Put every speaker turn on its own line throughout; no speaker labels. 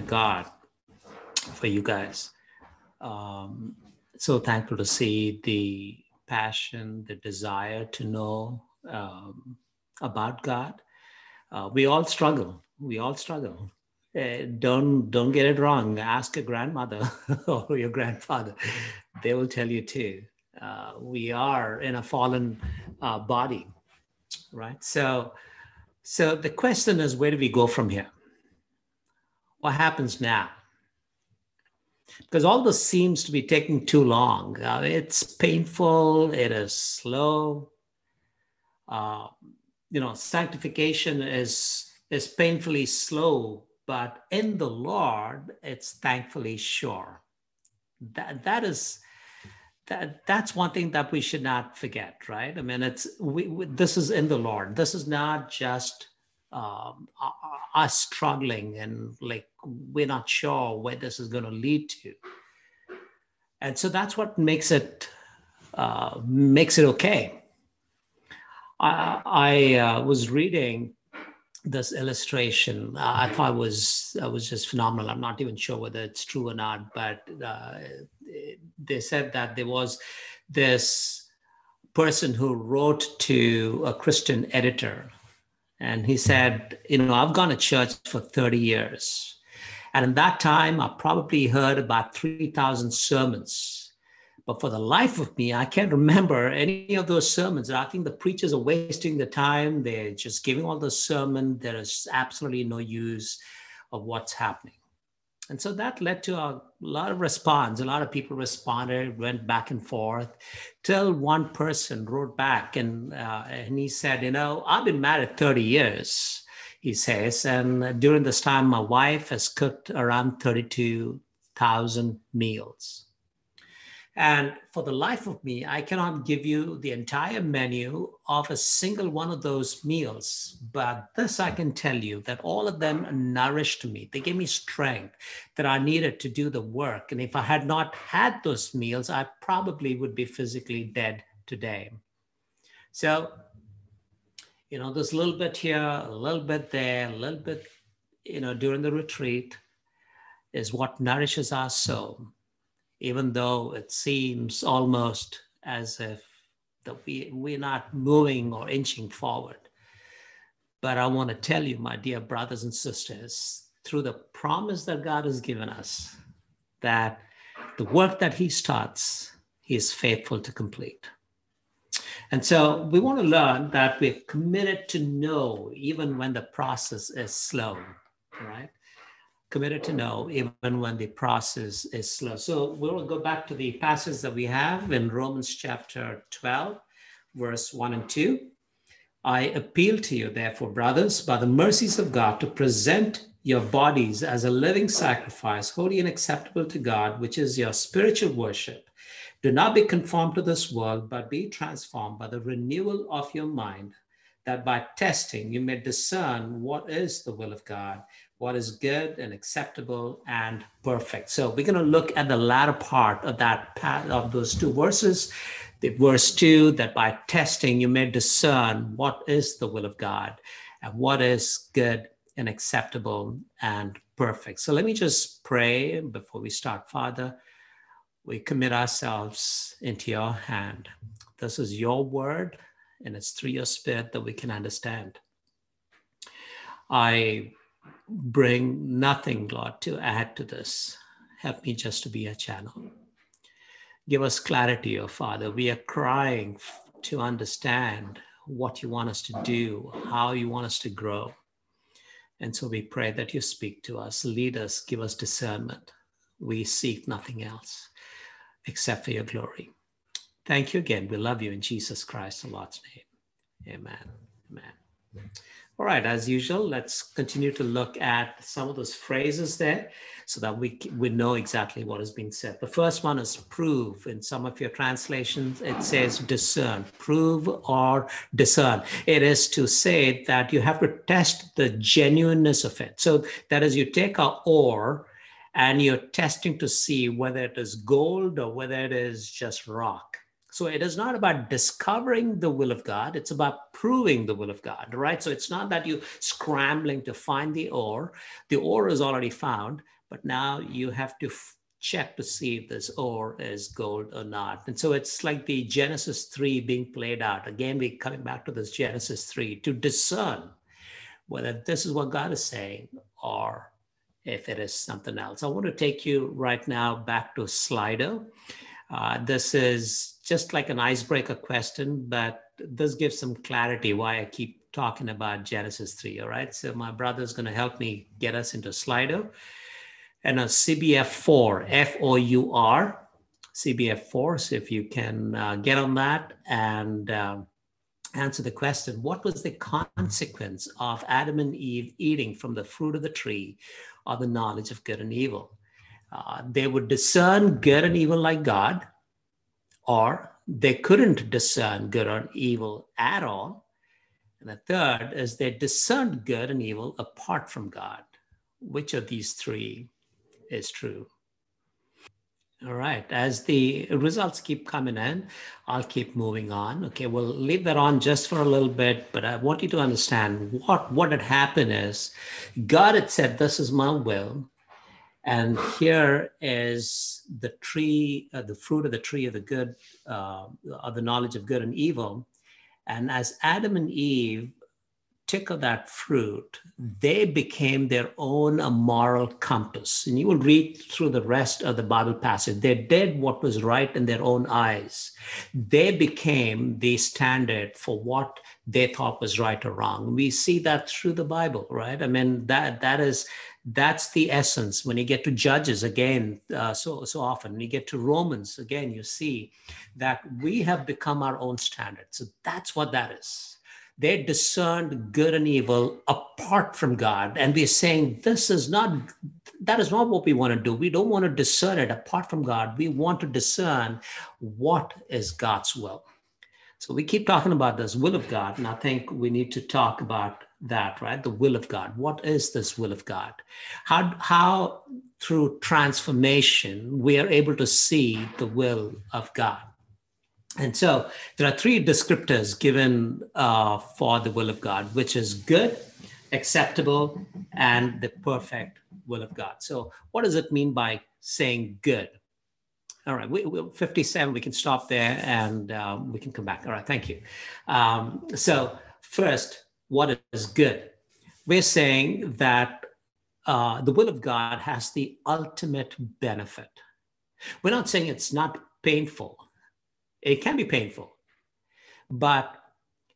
to God for you guys. Um, so thankful to see the passion, the desire to know um, about God. Uh, we all struggle. We all struggle. Uh, don't don't get it wrong. Ask your grandmother or your grandfather; they will tell you too. Uh, we are in a fallen uh, body, right? So, so the question is, where do we go from here? What happens now? because all this seems to be taking too long. Uh, it's painful, it is slow. Uh, you know, sanctification is, is painfully slow, but in the Lord, it's thankfully sure. That, that is, that, that's one thing that we should not forget, right? I mean, it's, we, we this is in the Lord. This is not just um, us struggling and like we're not sure where this is going to lead to. And so that's what makes it uh, makes it okay. I, I uh, was reading this illustration. Uh, i thought it was uh, was just phenomenal. I'm not even sure whether it's true or not but uh, they said that there was this person who wrote to a christian editor and he said, You know, I've gone to church for 30 years. And in that time, I probably heard about 3,000 sermons. But for the life of me, I can't remember any of those sermons. I think the preachers are wasting the time. They're just giving all the sermon. There is absolutely no use of what's happening. And so that led to a lot of response. A lot of people responded, went back and forth, till one person wrote back and, uh, and he said, You know, I've been married 30 years, he says. And during this time, my wife has cooked around 32,000 meals. And for the life of me, I cannot give you the entire menu of a single one of those meals. But this I can tell you that all of them nourished me. They gave me strength that I needed to do the work. And if I had not had those meals, I probably would be physically dead today. So, you know, there's a little bit here, a little bit there, a little bit, you know, during the retreat is what nourishes our soul even though it seems almost as if that we, we're not moving or inching forward. But I want to tell you, my dear brothers and sisters, through the promise that God has given us, that the work that He starts, He is faithful to complete. And so we want to learn that we're committed to know even when the process is slow, right? Committed to know even when the process is slow. So we'll go back to the passage that we have in Romans chapter 12, verse 1 and 2. I appeal to you, therefore, brothers, by the mercies of God, to present your bodies as a living sacrifice, holy and acceptable to God, which is your spiritual worship. Do not be conformed to this world, but be transformed by the renewal of your mind, that by testing you may discern what is the will of God, what is good and acceptable and perfect. So we're going to look at the latter part of that of those two verses. The verse two that by testing you may discern what is the will of God and what is good and acceptable and perfect. So let me just pray before we start. Father, we commit ourselves into your hand. This is your word, and it's through your spirit that we can understand. I bring nothing, Lord, to add to this. Help me just to be a channel. Give us clarity, O oh Father. We are crying to understand what you want us to do, how you want us to grow. And so we pray that you speak to us, lead us, give us discernment. We seek nothing else except for your glory. Thank you again. We love you in Jesus Christ, the Lord's name. Amen. Amen. All right, as usual, let's continue to look at some of those phrases there so that we, we know exactly what is being said. The first one is prove. In some of your translations, it says discern, prove or discern. It is to say that you have to test the genuineness of it. So that is, you take a ore and you're testing to see whether it is gold or whether it is just rock. So it is not about discovering the will of God, it's about proving the will of God, right? So it's not that you scrambling to find the ore. The ore is already found, but now you have to f- check to see if this ore is gold or not. And so it's like the Genesis 3 being played out. Again, we're coming back to this Genesis 3 to discern whether this is what God is saying or if it is something else. I want to take you right now back to Slido. Uh, this is just like an icebreaker question, but this gives some clarity why I keep talking about Genesis 3. All right. So my brother is going to help me get us into Slido and a CBF 4, F O U R, CBF 4. So if you can uh, get on that and uh, answer the question what was the consequence of Adam and Eve eating from the fruit of the tree or the knowledge of good and evil? Uh, they would discern good and evil like God, or they couldn't discern good or evil at all. And the third is they discerned good and evil apart from God. Which of these three is true? All right. As the results keep coming in, I'll keep moving on. Okay, we'll leave that on just for a little bit, but I want you to understand what what had happened is God had said, "This is my will," and here is the tree, uh, the fruit of the tree of the good, uh, of the knowledge of good and evil. And as Adam and Eve took of that fruit, they became their own moral compass. And you will read through the rest of the Bible passage. They did what was right in their own eyes. They became the standard for what they thought was right or wrong. We see that through the Bible, right? I mean, that that is that's the essence. When you get to Judges again, uh, so so often, when you get to Romans again, you see that we have become our own standard. So that's what that is they discerned good and evil apart from God. And we're saying this is not, that is not what we want to do. We don't want to discern it apart from God. We want to discern what is God's will. So we keep talking about this will of God. And I think we need to talk about that, right? The will of God. What is this will of God? How, how through transformation we are able to see the will of God. And so there are three descriptors given uh, for the will of God, which is good, acceptable, and the perfect will of God. So, what does it mean by saying good? All right, we, we 57, we can stop there and um, we can come back. All right, thank you. Um, so, first, what is good? We're saying that uh, the will of God has the ultimate benefit. We're not saying it's not painful it can be painful, but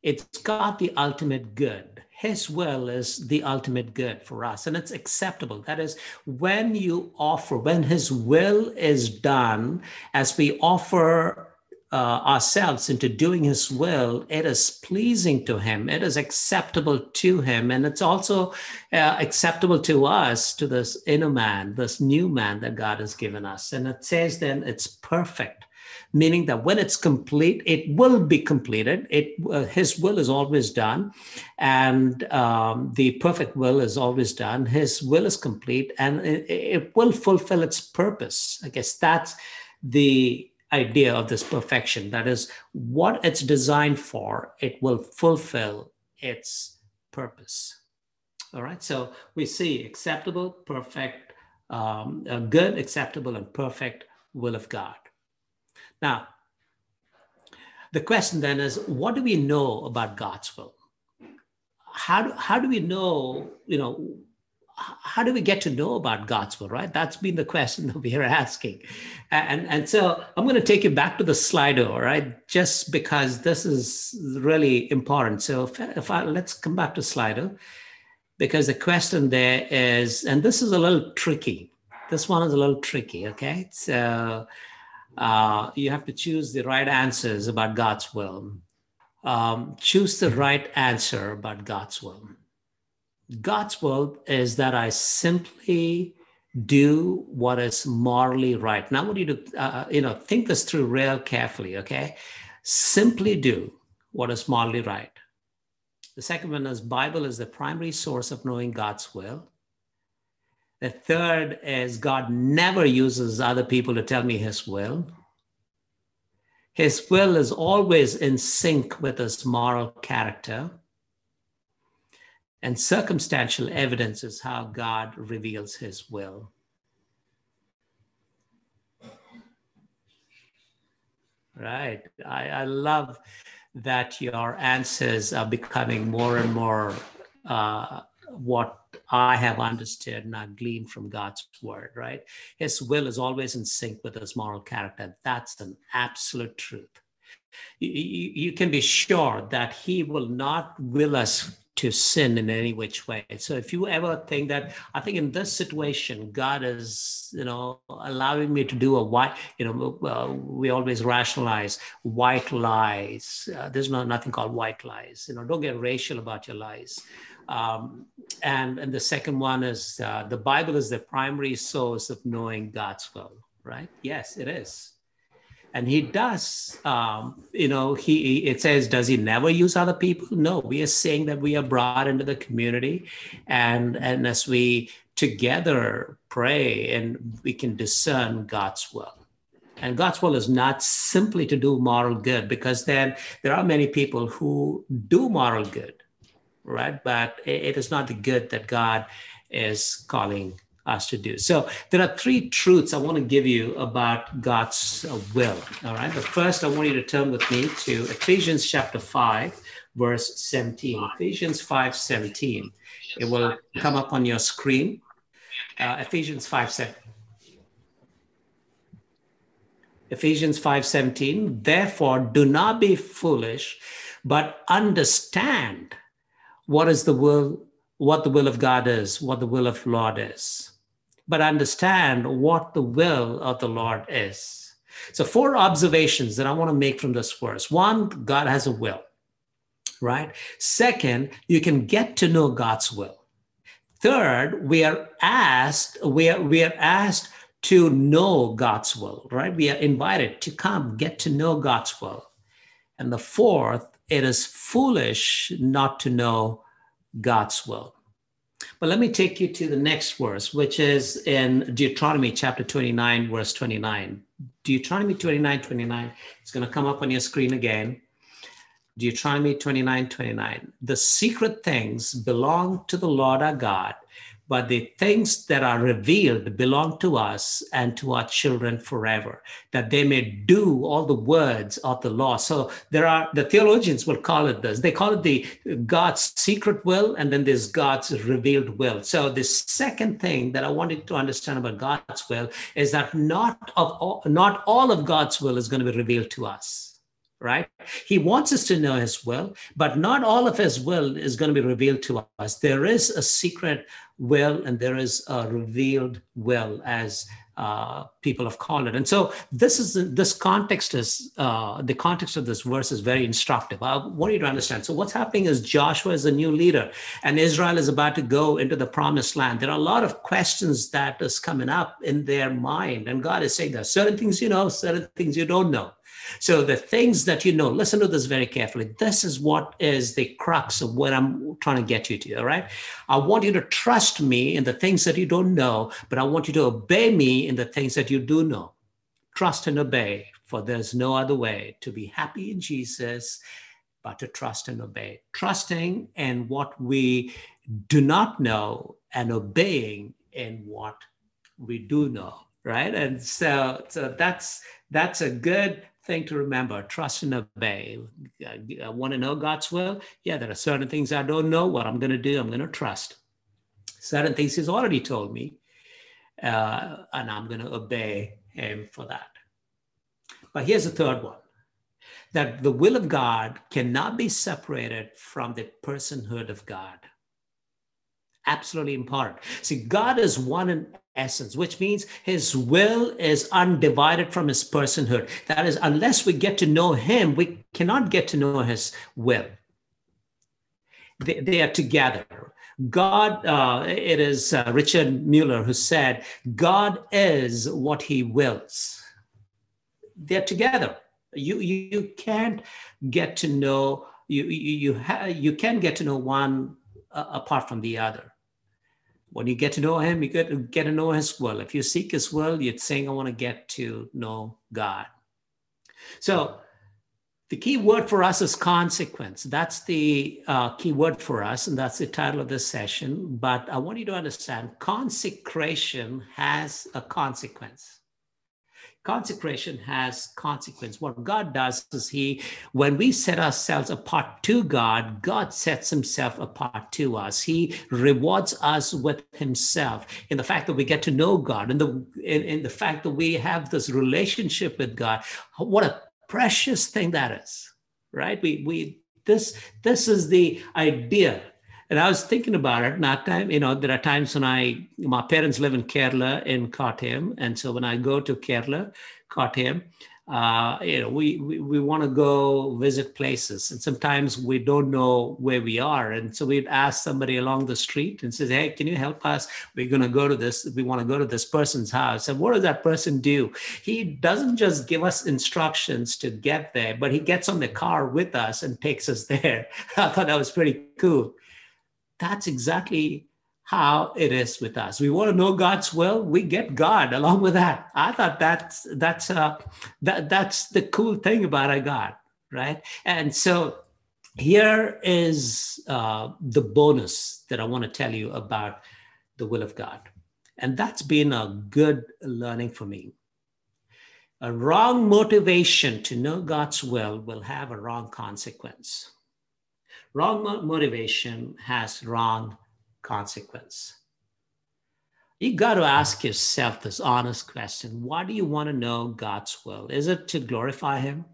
it's got the ultimate good. His will is the ultimate good for us, and it's acceptable. That is, when you offer, when His will is done, as we offer uh, ourselves into doing His will, it is pleasing to Him, it is acceptable to Him, and it's also uh, acceptable to us, to this inner man, this new man that God has given us. And it says then it's perfect meaning that when it's complete, it will be completed. It uh, His will is always done, and um, the perfect will is always done. His will is complete, and it, it will fulfill its purpose. I guess that's the idea of this perfection. That is what it's designed for. It will fulfill its purpose. All right. So we see acceptable, perfect, um, good, acceptable, and perfect will of God. Now, the question then is what do we know about God's will? How do, how do we know, you know, how do we get to know about God's will, right? That's been the question that we are asking. And, and so I'm going to take you back to the Slido, right? Just because this is really important. So if, if I, let's come back to Slido because the question there is, and this is a little tricky. This one is a little tricky, okay? So uh, you have to choose the right answers about God's will. Um, choose the right answer about God's will. God's will is that I simply do what is morally right. Now, I want you to, uh, you know, think this through real carefully. Okay, simply do what is morally right. The second one is Bible is the primary source of knowing God's will. The third is God never uses other people to tell me his will. His will is always in sync with his moral character. And circumstantial evidence is how God reveals his will. Right. I, I love that your answers are becoming more and more uh, what I have understood and I've gleaned from God's word, right? His will is always in sync with his moral character. That's an absolute truth. You, you, you can be sure that he will not will us to sin in any which way. So if you ever think that, I think in this situation, God is, you know, allowing me to do a white, you know, uh, we always rationalize white lies. Uh, there's no nothing called white lies. You know, don't get racial about your lies. Um, and and the second one is uh, the Bible is the primary source of knowing God's will. Right? Yes, it is and he does um, you know he it says does he never use other people? No we are saying that we are brought into the community. And and as we together pray and we can discern god's will. And god's will is not simply to do moral good because then there are many people who do moral good right? But it is not the good that god is calling us to do. So there are three truths I want to give you about God's uh, will. All right. But first, I want you to turn with me to Ephesians chapter 5, verse 17. Ephesians 5 17. It will come up on your screen. Uh, Ephesians 5 7. Ephesians 5:17 Therefore do not be foolish but understand what is the will what the will of God is what the will of Lord is but understand what the will of the Lord is. So, four observations that I want to make from this verse. One, God has a will, right? Second, you can get to know God's will. Third, we are asked, we are, we are asked to know God's will, right? We are invited to come get to know God's will. And the fourth, it is foolish not to know God's will. But let me take you to the next verse, which is in Deuteronomy chapter 29, verse 29. Deuteronomy 29, 29. It's going to come up on your screen again. Deuteronomy 29, 29. The secret things belong to the Lord our God, but the things that are revealed belong to us and to our children forever, that they may do all the words of the law. So there are the theologians will call it this. They call it the God's secret will, and then there's God's revealed will. So the second thing that I wanted to understand about God's will is that not of all, not all of God's will is going to be revealed to us right? He wants us to know his will, but not all of his will is going to be revealed to us. There is a secret will and there is a revealed will as uh, people have called it. And so this is this context is uh, the context of this verse is very instructive. I want you to understand. So what's happening is Joshua is a new leader, and Israel is about to go into the promised land. There are a lot of questions that is coming up in their mind, and God is saying there are certain things you know, certain things you don't know. So the things that you know, listen to this very carefully. This is what is the crux of what I'm trying to get you to. All right. I want you to trust me in the things that you don't know, but I want you to obey me in the things that you do know. Trust and obey, for there's no other way to be happy in Jesus but to trust and obey. Trusting in what we do not know and obeying in what we do know right and so so that's that's a good thing to remember trust and obey. I, want to know God's will. Yeah, there are certain things I don't know what I'm going to do. I'm going to trust. Certain things He's already told me, uh, and I'm going to obey Him for that. But here's the third one that the will of God cannot be separated from the personhood of God. Absolutely important. See, God is one in essence, which means his will is undivided from his personhood. That is, unless we get to know him, we cannot get to know his will. They, they are together. God, uh, it is uh, Richard Muller who said, God is what he wills. They're together. You, you, you can't get to know, you, you, you, ha- you can get to know one uh, apart from the other when you get to know him, you get to get to know his will. If you seek his will, you're saying, I want to get to know God. So the key word for us is consequence. That's the uh, key word for us, and that's the title of this session. But I want you to understand consecration has a consequence consecration has consequence. What god does is he when we set ourselves apart to god god sets himself apart to us. He rewards us with himself in the fact that we get to know god and the in, in the fact that we have this relationship with god. What a precious thing that is right? We we this this is the idea and I was thinking about it. That time, you know, there are times when I, my parents live in Kerala in Kottayam, and so when I go to Kerala, Kottayam, uh, you know, we we, we want to go visit places, and sometimes we don't know where we are, and so we'd ask somebody along the street and says, "Hey, can you help us? We're going to go to this. We want to go to this person's house." And what does that person do? He doesn't just give us instructions to get there, but he gets on the car with us and takes us there. I thought that was pretty cool that's exactly how it is with us. We want to know God's will. We get God along with that. I thought that's that's uh, that that's the cool thing about our God, right? And so here is uh, the bonus that I want to tell you about the will of God, and that's been a good learning for me. A wrong motivation to know God's will will have a wrong consequence. Wrong motivation has wrong consequence. You got to ask yourself this honest question Why do you want to know God's will? Is it to glorify Him?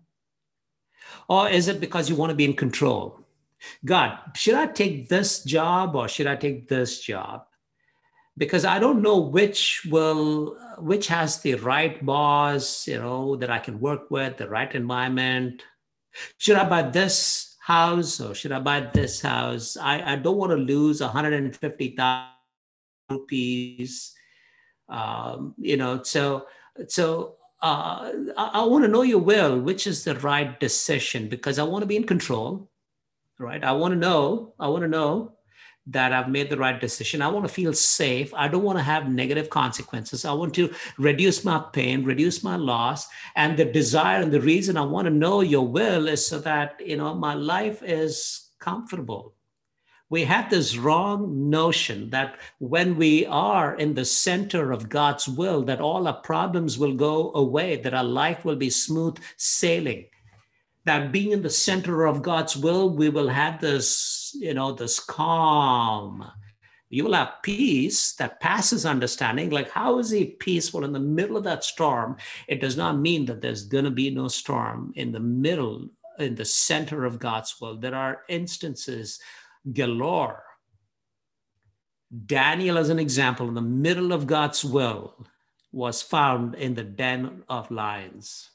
Or is it because you want to be in control? God, should I take this job or should I take this job? Because I don't know which will, which has the right boss, you know, that I can work with, the right environment. Should I buy this house or should I buy this house? I, I don't want to lose 150,000 rupees. Um, you know, so so uh, I, I want to know your will, which is the right decision, because I want to be in control, right? I want to know, I want to know that I've made the right decision. I want to feel safe. I don't want to have negative consequences. I want to reduce my pain, reduce my loss. And the desire and the reason I want to know your will is so that, you know, my life is comfortable. We have this wrong notion that when we are in the center of God's will, that all our problems will go away, that our life will be smooth sailing that being in the center of God's will, we will have you know, this calm. You will have peace that passes understanding. Like, how is he peaceful in the middle of that storm? It does not mean that there's going to be no storm in the middle, in the center of God's will. There are instances galore. Daniel, as an example, in the middle of God's will, was found in the den of lions.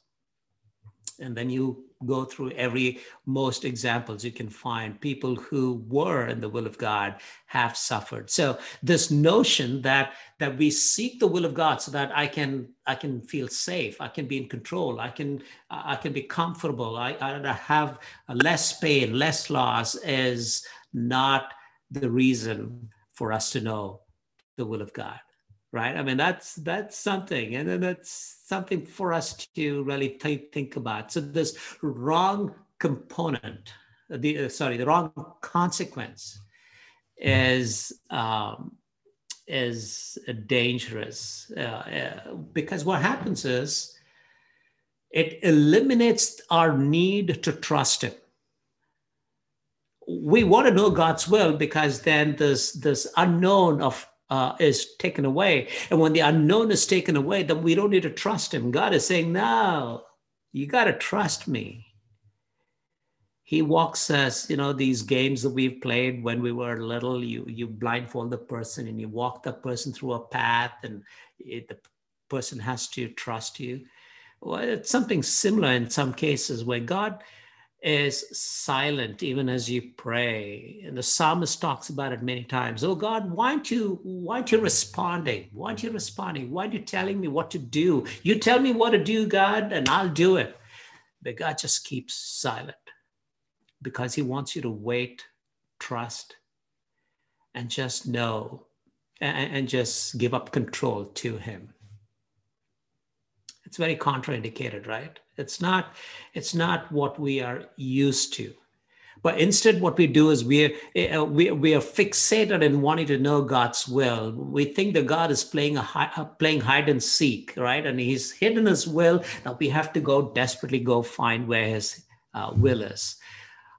And then you go through every most examples you can find. People who were in the will of god have suffered. So this notion that that we seek the will of god so that i can i can feel safe i can be in control i can i can be comfortable i, I have less pain less loss is not the reason for us to know the will of god right? I mean, that's that's something, and then that's something for us to really th- think about. So this wrong component, the uh, sorry, the wrong consequence is um, is dangerous uh, uh, because what happens is it eliminates our need to trust Him we want to know God's will because then this this unknown of uh, is taken away. And when the unknown is taken away, then we don't need to trust him. God is saying, no, you got to trust me. He walks us, you know, these games that we've played when we were little, you, you blindfold the person and you walk the person through a path and it, the person has to trust you. Well, it's something similar in some cases where God is silent even as you pray. And the psalmist talks about it many times. Oh God, why aren't you why aren't you responding? Why aren't you responding? Why aren't you telling me what to do? You tell me what to do, God, and I'll do it. But God just keeps silent because he wants you to wait, trust, and just know and, and just give up control to him. It's very contraindicated, right? It's not, it's not what we are used to. But instead, what we do is we are, uh, we, we are fixated in wanting to know God's will. We think that God is playing a high, uh, playing hide and seek, right? And He's hidden His will. Now we have to go desperately go find where His uh, will is.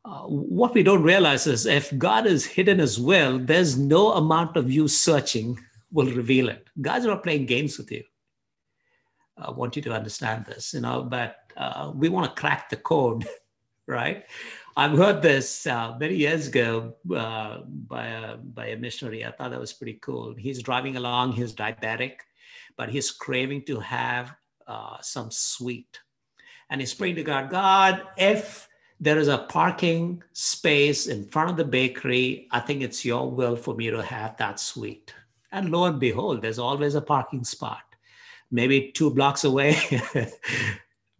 Uh, what we don't realize is if God is hidden His will, there's no amount of you searching will reveal it. God's not playing games with you. I want you to understand this, you know, but uh, we want to crack the code, right? I've heard this uh, many years ago uh, by, a, by a missionary. I thought that was pretty cool. He's driving along, he's diabetic, but he's craving to have uh, some sweet. And he's praying to God, God, if there is a parking space in front of the bakery, I think it's your will for me to have that sweet. And lo and behold, there's always a parking spot, maybe two blocks away,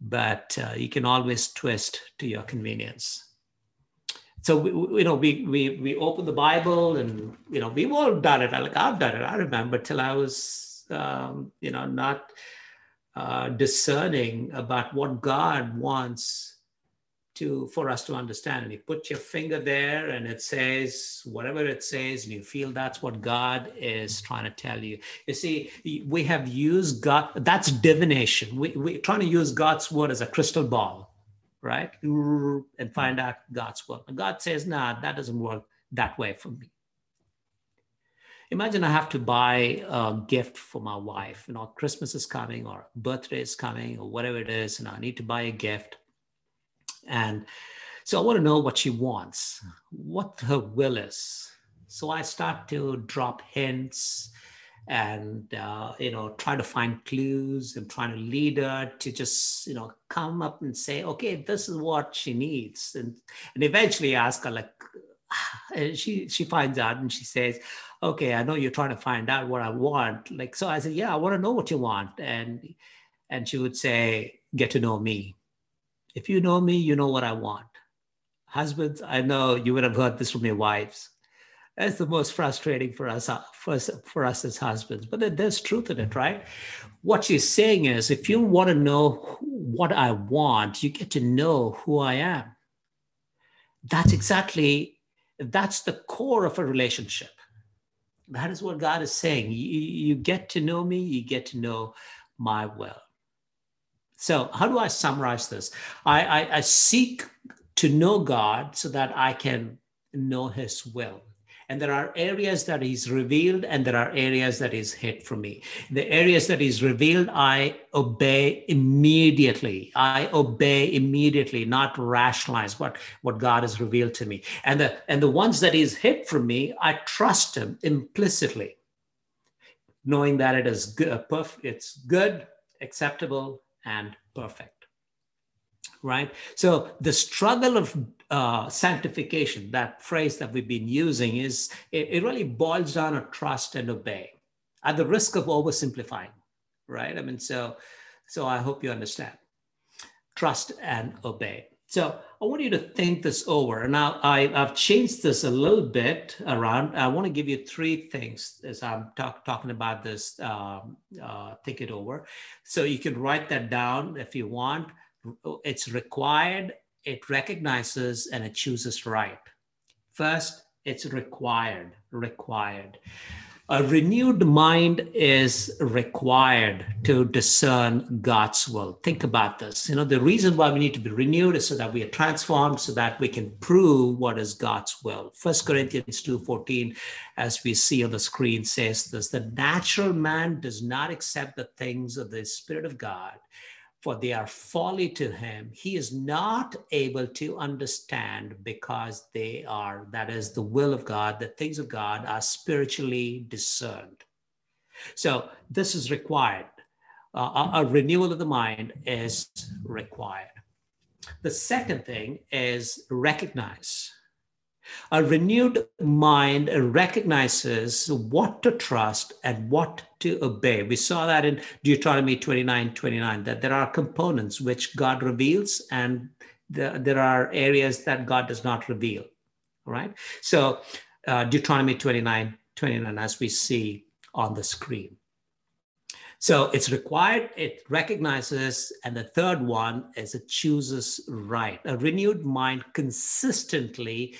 but uh, you can always twist to your convenience. So we, you know we we we open the bible and you know we've all done it. Like i've done it. I remember till i was um, you know not uh, discerning about what god wants to for us to understand and you put your finger there and it says whatever it says and you feel that's what god is trying to tell you you see we have used god that's divination we, we're trying to use god's word as a crystal ball right? And find out God's word. God says, nah, that doesn't work that way for me. Imagine I have to buy a gift for my wife. You know, Christmas is coming or birthday is coming or whatever it is, and I need to buy a gift. And so I want to know what she wants, what her will is. So I start to drop hints and uh, you know try to find clues and trying to lead her to just you know come up and say okay this is what she needs. And and eventually ask her like and she she finds out and she says okay i know you're trying to find out what i want. Like so i said yeah i want to know what you want. And and she would say get to know me if you know me you know what i want husbands i know you would have heard this from your wives that's the most frustrating for us, for us, for us as husbands. But there's truth in it, right? What she's saying is, if you want to know what I want, you get to know who I am. That's exactly that's the core of a relationship. That is what God is saying. You, you get to know me, you get to know my will. So, how do I summarize this? I, I, I seek to know God so that I can know His will. And there are areas that He's revealed and there are areas that He's hid from me. The areas that He's revealed i obey immediately. I obey immediately not rationalize what what god has revealed to me. And the and the ones that is hid from me i trust him implicitly knowing that it is good it's good acceptable and perfect right? So the struggle of uh, sanctification, that phrase that we've been using, is it, it, really boils down to trust and obey, at the risk of oversimplifying, right? I mean, so so I hope you understand. Trust and obey. So I want you to think this over. Now I, have changed this a little bit around. I want to give you three things as I'm talk, talking about this. Um, uh, think it over. So you can write that down if you want it's required, it recognizes, and it chooses right. First, it's required, required. A renewed mind is required to discern God's will. Think about this. You know, the reason why we need to be renewed is so that we are transformed, so that we can prove what is God's will. First Corinthians 2:14, as we see on the screen, says this: the natural man does not accept the things of the Spirit of God, for they are folly to him. He is not able to understand because they are, that is, the will of God, the things of God are spiritually discerned. So this is required. Uh, a, a renewal of the mind is required. The second thing is recognize a renewed mind recognizes what to trust and what to obey. We saw that in Deuteronomy 29 29, that there are components which God reveals and the, there are areas that God does not reveal. Right? So, uh, Deuteronomy 29 29, as we see on the screen. So it's required, it recognizes, and the third one is it chooses right. A renewed mind consistently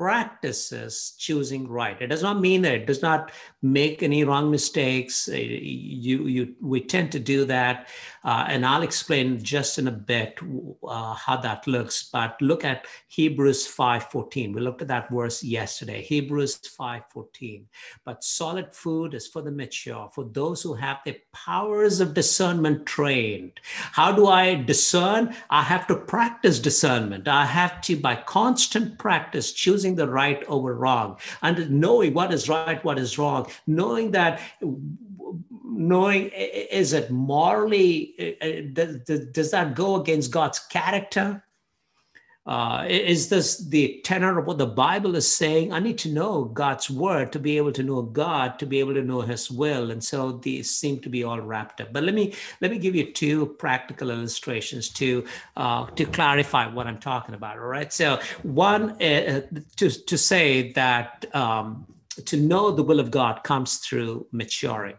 practices choosing right. It does not mean that it does not make any wrong mistakes. Uh, you, you, we tend to do that, uh, and I'll explain just in a bit uh, how that looks. But look at Hebrews 5:14. We looked at that verse yesterday. Hebrews 5:14. But solid food is for the mature, for those who have the powers of discernment trained. How do I discern? I have to practice discernment. I have to, by constant practice, choosing the right over wrong, and knowing what is right, what is wrong knowing that knowing is it morally does, does that go against god's character uh, is this the tenor of what the bible is saying i need to know god's word to be able to know god to be able to know his will and so these seem to be all wrapped up but let me let me give you two practical illustrations to uh, to clarify what i'm talking about all right so one uh, to to say that um, to know the will of God comes through maturing.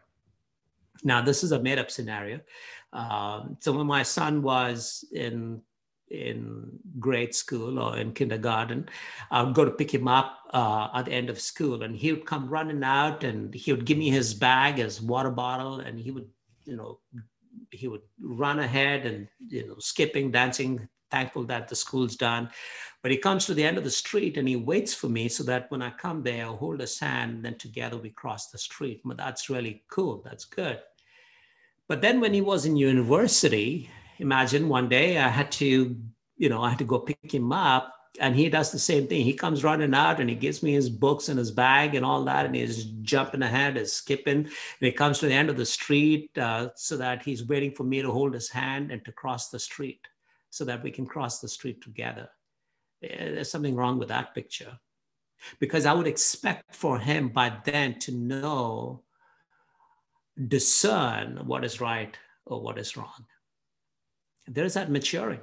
Now, this is a made up scenario. Um, so when my son was in in grade school or in kindergarten, I would go to pick him up uh, at the end of school, and he would come running out, and he would give me his bag, his water bottle, and he would, you know, he would run ahead and you know, skipping, dancing. Thankful that the school's done. But he comes to the end of the street and he waits for me so that when I come there, I'll hold his hand, and then together we cross the street. But that's really cool. That's good. But then when he was in university, imagine one day I had to, you know, I had to go pick him up and he does the same thing. He comes running out and he gives me his books and his bag and all that, and he's jumping ahead, is skipping. And he comes to the end of the street uh, so that he's waiting for me to hold his hand and to cross the street so that we can cross the street together. Eh, there's something wrong with that picture. Because I would expect for him by then to know, discern what is right or what is wrong. There's that maturing.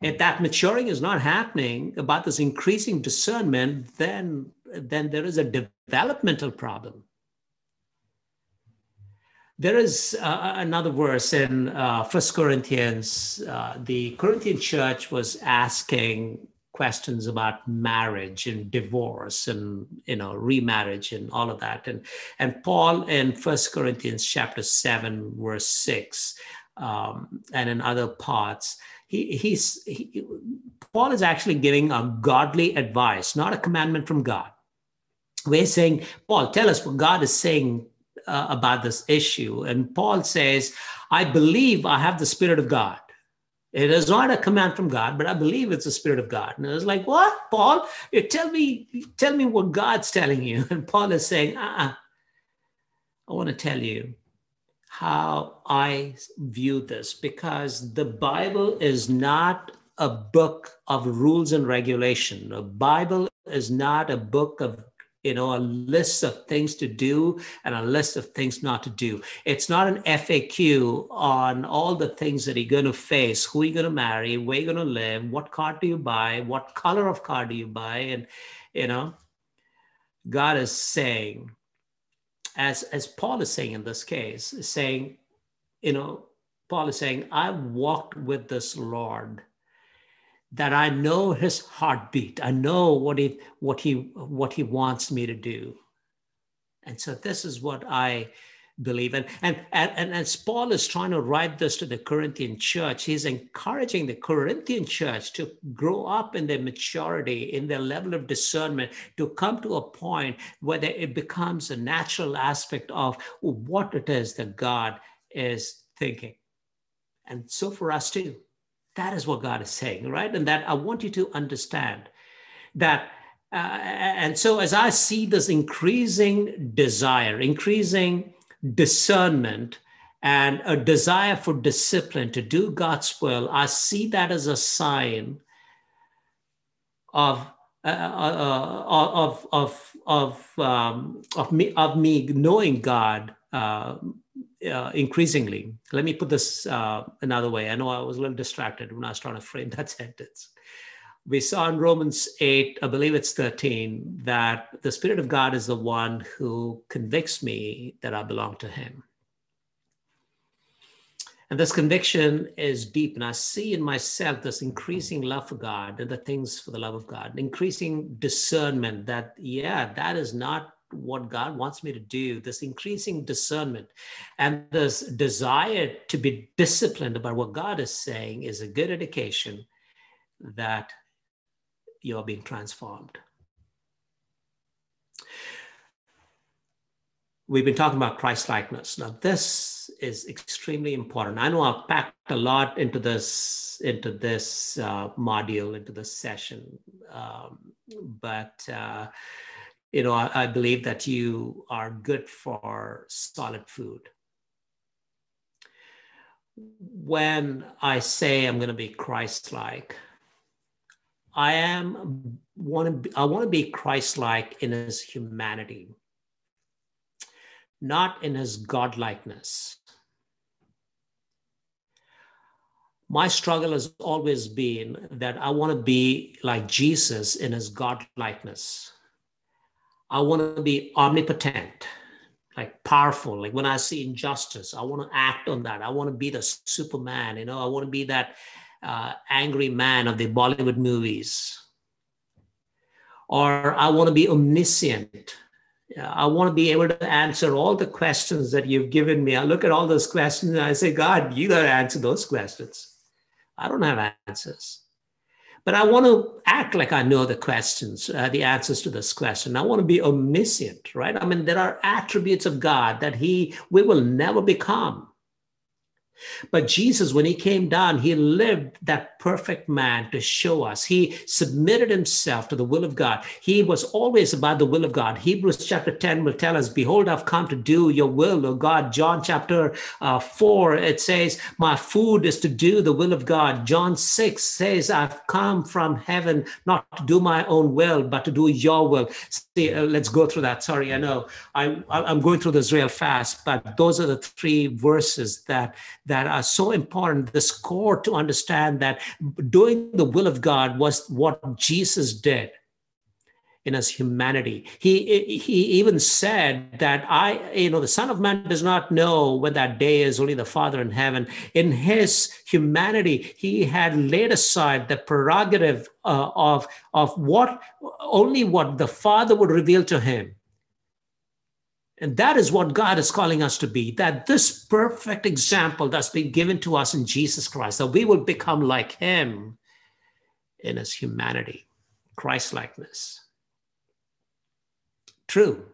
If that maturing is not happening about this increasing discernment, then, then there is a developmental problem. There is uh, another verse in uh, First Corinthians. Uh, the Corinthian church was asking questions about marriage and divorce and you know remarriage and all of that. And and Paul in First Corinthians chapter seven verse six um, and in other parts, he, he's he, Paul is actually giving a godly advice, not a commandment from God. We're saying, Paul, tell us what God is saying uh, about this issue. And Paul says, I believe I have the Spirit of God. It is not a command from God, but I believe it's the Spirit of God. And it's like, what, Paul? You tell me, tell me what God's telling you. And Paul is saying, uh-uh. I want to tell you how I view this because the Bible is not a book of rules and regulation. The Bible is not a book of you know, a list of things to do and a list of things not to do. It's not an FAQ on all the things that you're going to face, who you're going to marry, where you're going to live, what car do you buy, what color of car do you buy, and you know, God is saying, as as Paul is saying in this case, saying, you know, Paul is saying, I walked with this Lord that I know his heartbeat. I know what he what he what he wants me to do. And so this is what I believe. And and and, and as Paul is trying to write this to the Corinthian church, he's encouraging the Corinthian church to grow up in their maturity, in their level of discernment, to come to a point where it becomes a natural aspect of what it is that God is thinking. And so for us too that is what God is saying, right? And that I want you to understand that. Uh, and so, as I see this increasing desire, increasing discernment, and a desire for discipline to do God's will, I see that as a sign of uh, uh, uh of of of um, of me of me knowing God uh, uh, increasingly. Let me put this uh, another way. I know I was a little distracted when I was trying to frame that sentence. We saw in Romans 8, I believe it's 13, that the Spirit of God is the one who convicts me that I belong to Him. And this conviction is deep. And I see in myself this increasing love for God and the things for the love of God, increasing discernment that, yeah, that is not what God wants me to do, this increasing discernment and this desire to be disciplined about what God is saying is a good indication that you're being transformed. We've been talking about Christ likeness. Now, this is extremely important. I know I've packed a lot into this into this uh, module, into this session, um, but uh, you know, I, I believe that you are good for solid food. When I say I'm going to be Christ-like, I am want to I want to be Christ-like in his humanity, not in his godlikeness. My struggle has always been that I want to be like Jesus in his godlikeness. I want to be omnipotent, like powerful. Like when I see injustice, I want to act on that. I want to be the Superman, you know, I want to be that uh, angry man of the Bollywood movies. Or I want to be omniscient. I want to be able to answer all the questions that you've given me. I look at all those questions and I say, God, you got to answer those questions. I don't have answers. But I want to act like I know the questions, uh, the answers to this question. I want to be omniscient, right? I mean, there are attributes of God that He we will never become. But Jesus, when he came down, he lived that perfect man to show us. He submitted himself to the will of God. He was always about the will of God. Hebrews chapter 10 will tell us, Behold, I've come to do your will, O God. John chapter uh, 4, it says, My food is to do the will of God. John 6 says, I've come from heaven not to do my own will, but to do your will. See, uh, let's go through that. Sorry, I know I, I'm going through this real fast, but those are the three verses that that are so important, this core to understand that doing the will of God was what Jesus did in his humanity. He, he even said that I, you know, the Son of Man does not know when that day is, only the Father in heaven. In his humanity, he had laid aside the prerogative uh, of, of what only what the Father would reveal to him. And that is what God is calling us to be that this perfect example that's been given to us in Jesus Christ, that we will become like Him in His humanity, Christ likeness. True,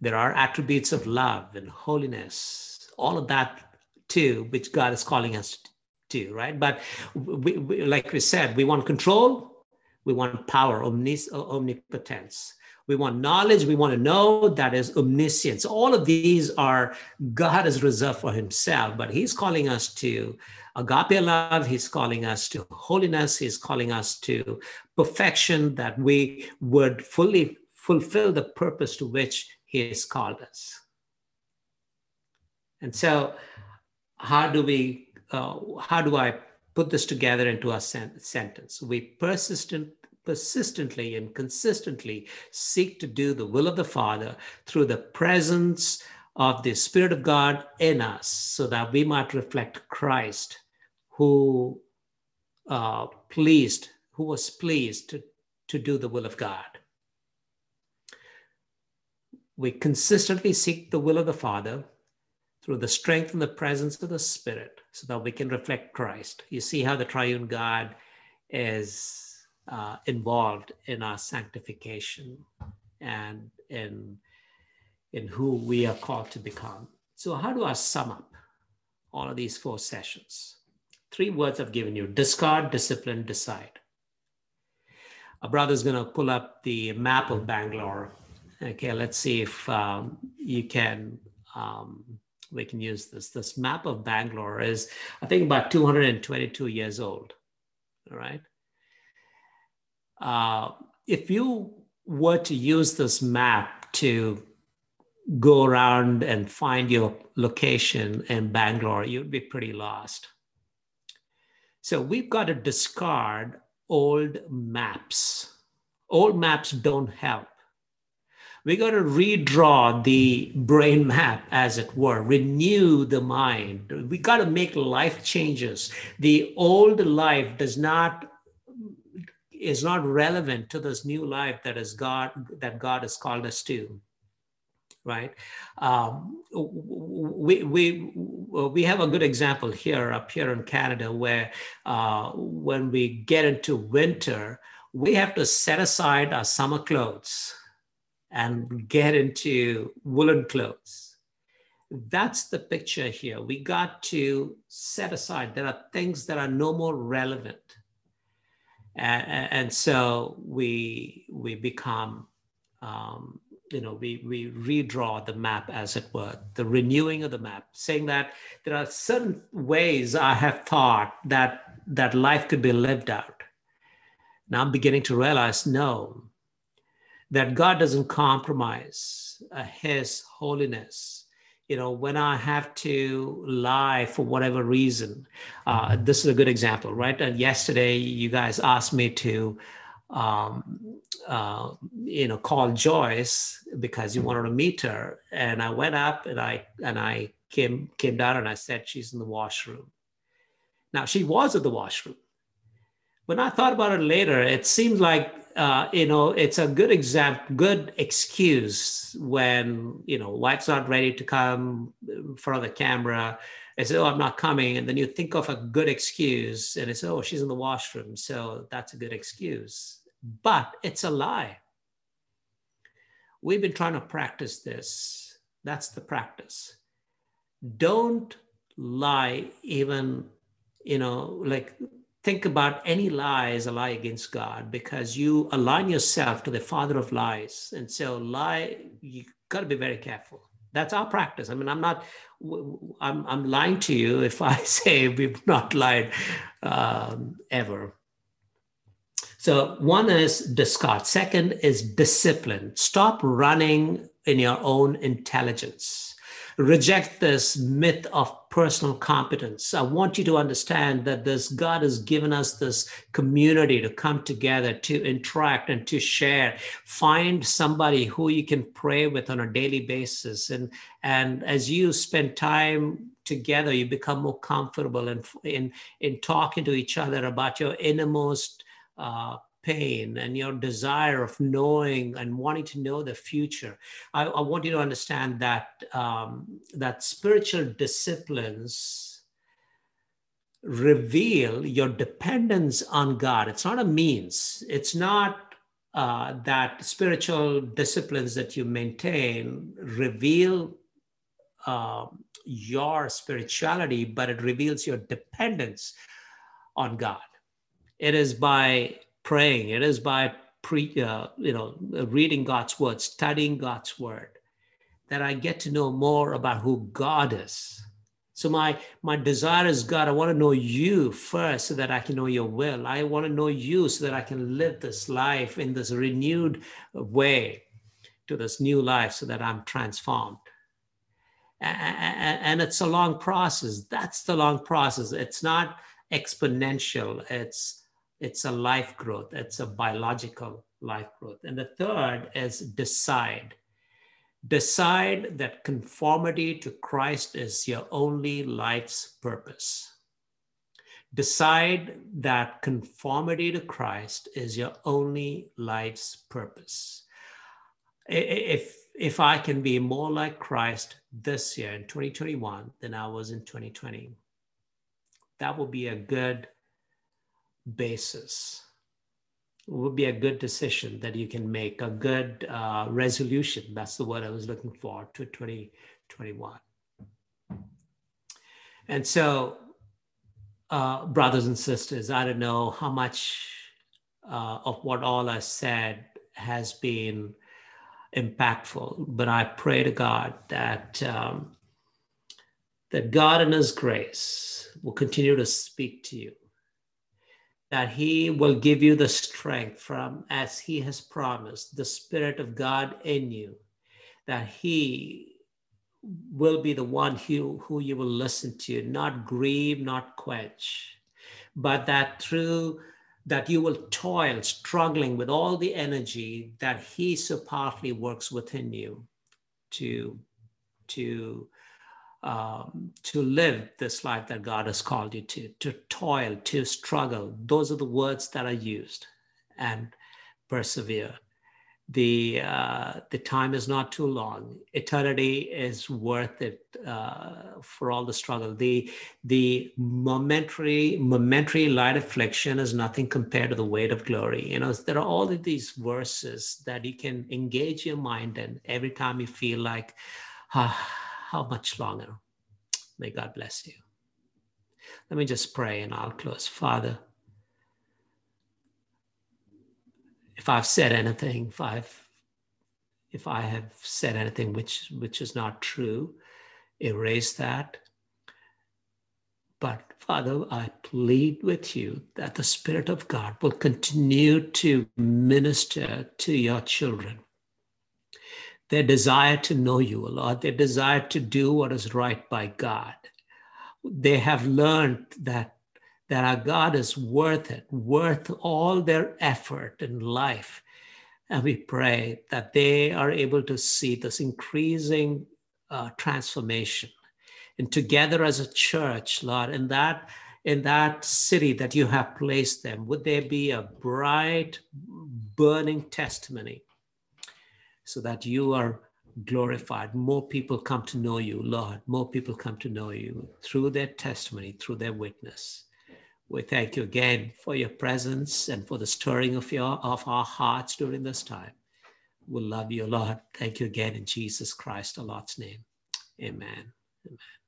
there are attributes of love and holiness, all of that too, which God is calling us to, right? But we, we, like we said, we want control, we want power, omnis, omnipotence we want knowledge. We want to know that is omniscience. All of these are God is reserved for himself, but he's calling us to agape love. He's calling us to holiness. He's calling us to perfection that we would fully fulfill the purpose to which he has called us. And so how do we, uh, how do I put this together into a sen- sentence? We persistent, persistently and consistently seek to do the will of the Father through the presence of the Spirit of God in us so that we might reflect Christ who uh, pleased, who was pleased to, to do the will of God. We consistently seek the will of the Father through the strength and the presence of the Spirit so that we can reflect Christ. You see how the triune God is uh, involved in our sanctification and in, in who we are called to become. So, how do I sum up all of these four sessions? Three words I've given you discard, discipline, decide. A brother's going to pull up the map of Bangalore. Okay, let's see if um, you can. Um, we can use this. This map of Bangalore is, I think, about 222 years old. All right. Uh, if you were to use this map to go around and find your location in Bangalore, you'd be pretty lost. So we've got to discard old maps. Old maps don't help. We got to redraw the brain map, as it were, renew the mind. We got to make life changes. The old life does not is not relevant to this new life that is God that God has called us to right? Um, we, we, we have a good example here up here in Canada where uh, when we get into winter, we have to set aside our summer clothes and get into woolen clothes. That's the picture here. We got to set aside. There are things that are no more relevant. And, and so we, we become um, you know, we, we redraw the map, as it were, the renewing of the map, saying that there are certain ways I have thought that that life could be lived out. Now I'm beginning to realize, no, that God doesn't compromise uh, His holiness. You know, when I have to lie for whatever reason, uh, this is a good example, right? And yesterday, you guys asked me to um, uh, you know, call Joyce because you wanted to meet her. And I went up and I and I came came down and I said she's in the washroom. Now she was at the washroom. When I thought about it later, it seems like uh, you know it's a good example, good excuse when you know wife's not ready to come in front of the camera. and say, "Oh, I'm not coming," and then you think of a good excuse, and it's, "Oh, she's in the washroom," so that's a good excuse but it's a lie. We've been trying to practice this. That's the practice. Don't lie, even, you know, like think about any lie as a lie against God because you align yourself to the father of lies. And so, lie, you got to be very careful. That's our practice. I mean, I'm not, I'm, I'm lying to you if I say we've not lied um, ever. So one is discard. Second is discipline. Stop running in your own intelligence. Reject this myth of personal competence. I want you to understand that this God has given us this community to come together, to interact and to share. Find somebody who you can pray with on a daily basis. And, and as you spend time together, you become more comfortable in, in, in talking to each other about your innermost uh, pain and your desire of knowing and wanting to know the future. I, I want you to understand that um, that spiritual disciplines reveal your dependence on God. It's not a means. It's not uh, that spiritual disciplines that you maintain reveal uh, your spirituality, but it reveals your dependence on God. It is by praying. It is by pre, uh, you know, reading God's word, studying God's word, that I get to know more about who God is. So my my desire is God. I want to know you first, so that I can know your will. I want to know you, so that I can live this life in this renewed way, to this new life, so that I'm transformed. And it's a long process. That's the long process. It's not exponential. It's it's a life growth, it's a biological life growth. And the third is decide. Decide that conformity to Christ is your only life's purpose. Decide that conformity to Christ is your only life's purpose. If, if I can be more like Christ this year in 2021 than I was in 2020, that will be a good basis would be a good decision that you can make, a good uh, resolution. That's the word I was looking for to 2021. And so, uh, brothers and sisters, I don't know how much uh, of what all I said has been impactful, but I pray to God that um, that God in His grace will continue to speak to you that he will give you the strength from as he has promised the spirit of god in you that he will be the one who, who you will listen to not grieve not quench but that through that you will toil, struggling with all the energy that He so powerfully works within you to, to, um, to live this life that God has called you to, to toil, to struggle. Those are the words that are used and persevere the uh, the time is not too long. Eternity is worth it uh, for all the struggle. The the momentary momentary light affliction is nothing compared to the weight of glory. You know, there are all of these verses that you can engage your mind in every time you feel like, ah, how much longer? May God bless you. Let me just pray and I'll close. Father. if I've said anything, if I've if I have said anything which which is not true, erase that. But Father, I plead with you that the Spirit of God will continue to minister to your children. Their desire to know you, Lord, their desire to do what is right by God. They have learned that that our God is worth it, worth all their effort in life. And we pray that they are able to see this increasing uh, transformation. And together as a church, Lord, in that in that city that you have placed them, would there be a bright, burning testimony so that you are glorified? More people come to know you, Lord. More people come to know you through their testimony, through their witness. We thank you again for your presence and for the stirring of your of our hearts during this time. We love you, Lord. Thank you again in Jesus Christ, our Lord's name. Amen. Amen.